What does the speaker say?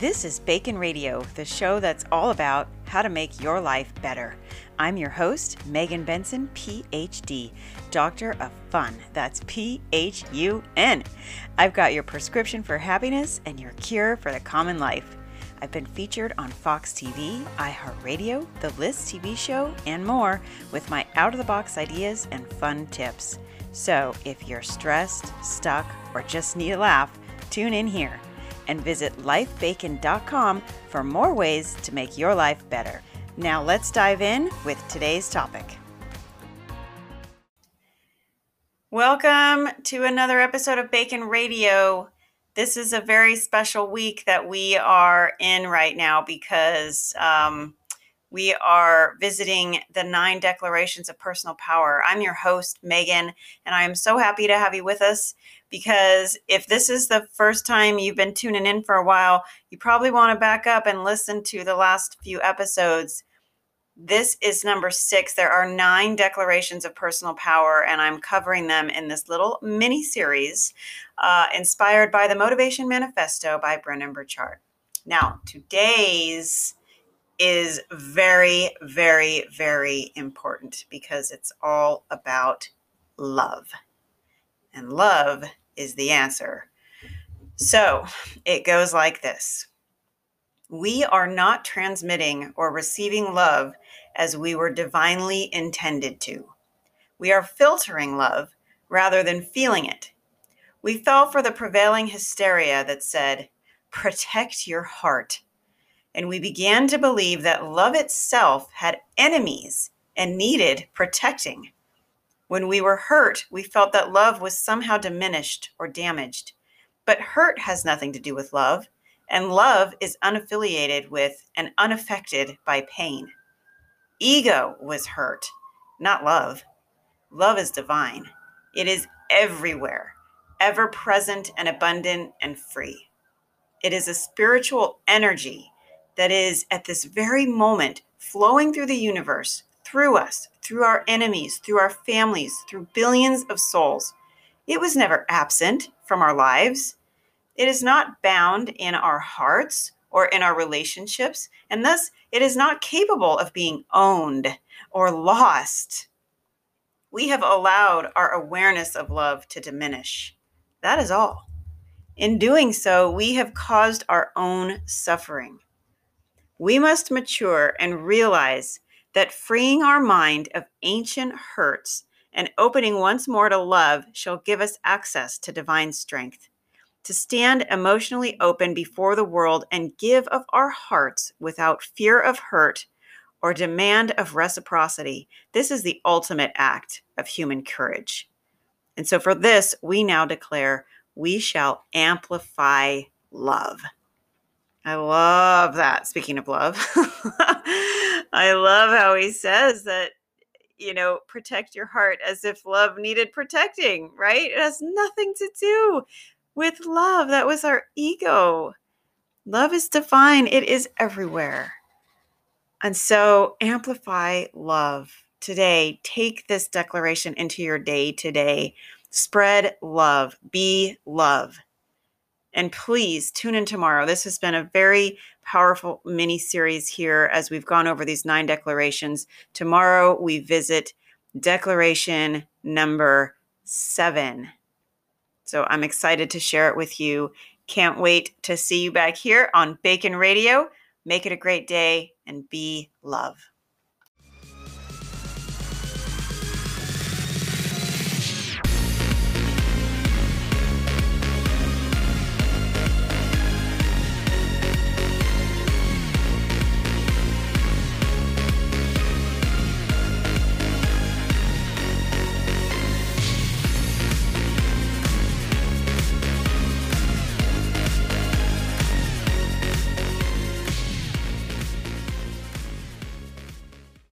This is Bacon Radio, the show that's all about how to make your life better. I'm your host, Megan Benson, PhD, Doctor of Fun. That's P H U N. I've got your prescription for happiness and your cure for the common life. I've been featured on Fox TV, iHeartRadio, The List TV show, and more with my out of the box ideas and fun tips. So if you're stressed, stuck, or just need a laugh, tune in here and visit lifebacon.com for more ways to make your life better. Now let's dive in with today's topic. Welcome to another episode of Bacon Radio. This is a very special week that we are in right now because um, we are visiting the nine declarations of personal power. I'm your host, Megan, and I am so happy to have you with us because if this is the first time you've been tuning in for a while, you probably want to back up and listen to the last few episodes this is number six. There are nine declarations of personal power, and I'm covering them in this little mini series uh, inspired by the Motivation Manifesto by Brendon Burchard. Now, today's is very, very, very important because it's all about love. And love is the answer. So it goes like this We are not transmitting or receiving love as we were divinely intended to. We are filtering love rather than feeling it. We fell for the prevailing hysteria that said, protect your heart. And we began to believe that love itself had enemies and needed protecting. When we were hurt, we felt that love was somehow diminished or damaged. But hurt has nothing to do with love, and love is unaffiliated with and unaffected by pain. Ego was hurt, not love. Love is divine, it is everywhere, ever present and abundant and free. It is a spiritual energy that is at this very moment flowing through the universe, through us, through our enemies, through our families, through billions of souls. It was never absent from our lives. It is not bound in our hearts or in our relationships, and thus it is not capable of being owned or lost. We have allowed our awareness of love to diminish. That is all. In doing so, we have caused our own suffering. We must mature and realize that freeing our mind of ancient hurts and opening once more to love shall give us access to divine strength to stand emotionally open before the world and give of our hearts without fear of hurt or demand of reciprocity. This is the ultimate act of human courage. And so, for this, we now declare we shall amplify love. I love that. Speaking of love, I love how he says that, you know, protect your heart as if love needed protecting, right? It has nothing to do with love. That was our ego. Love is divine, it is everywhere. And so amplify love today. Take this declaration into your day today. Spread love, be love. And please tune in tomorrow. This has been a very powerful mini series here as we've gone over these nine declarations. Tomorrow we visit declaration number seven. So I'm excited to share it with you. Can't wait to see you back here on Bacon Radio. Make it a great day and be love.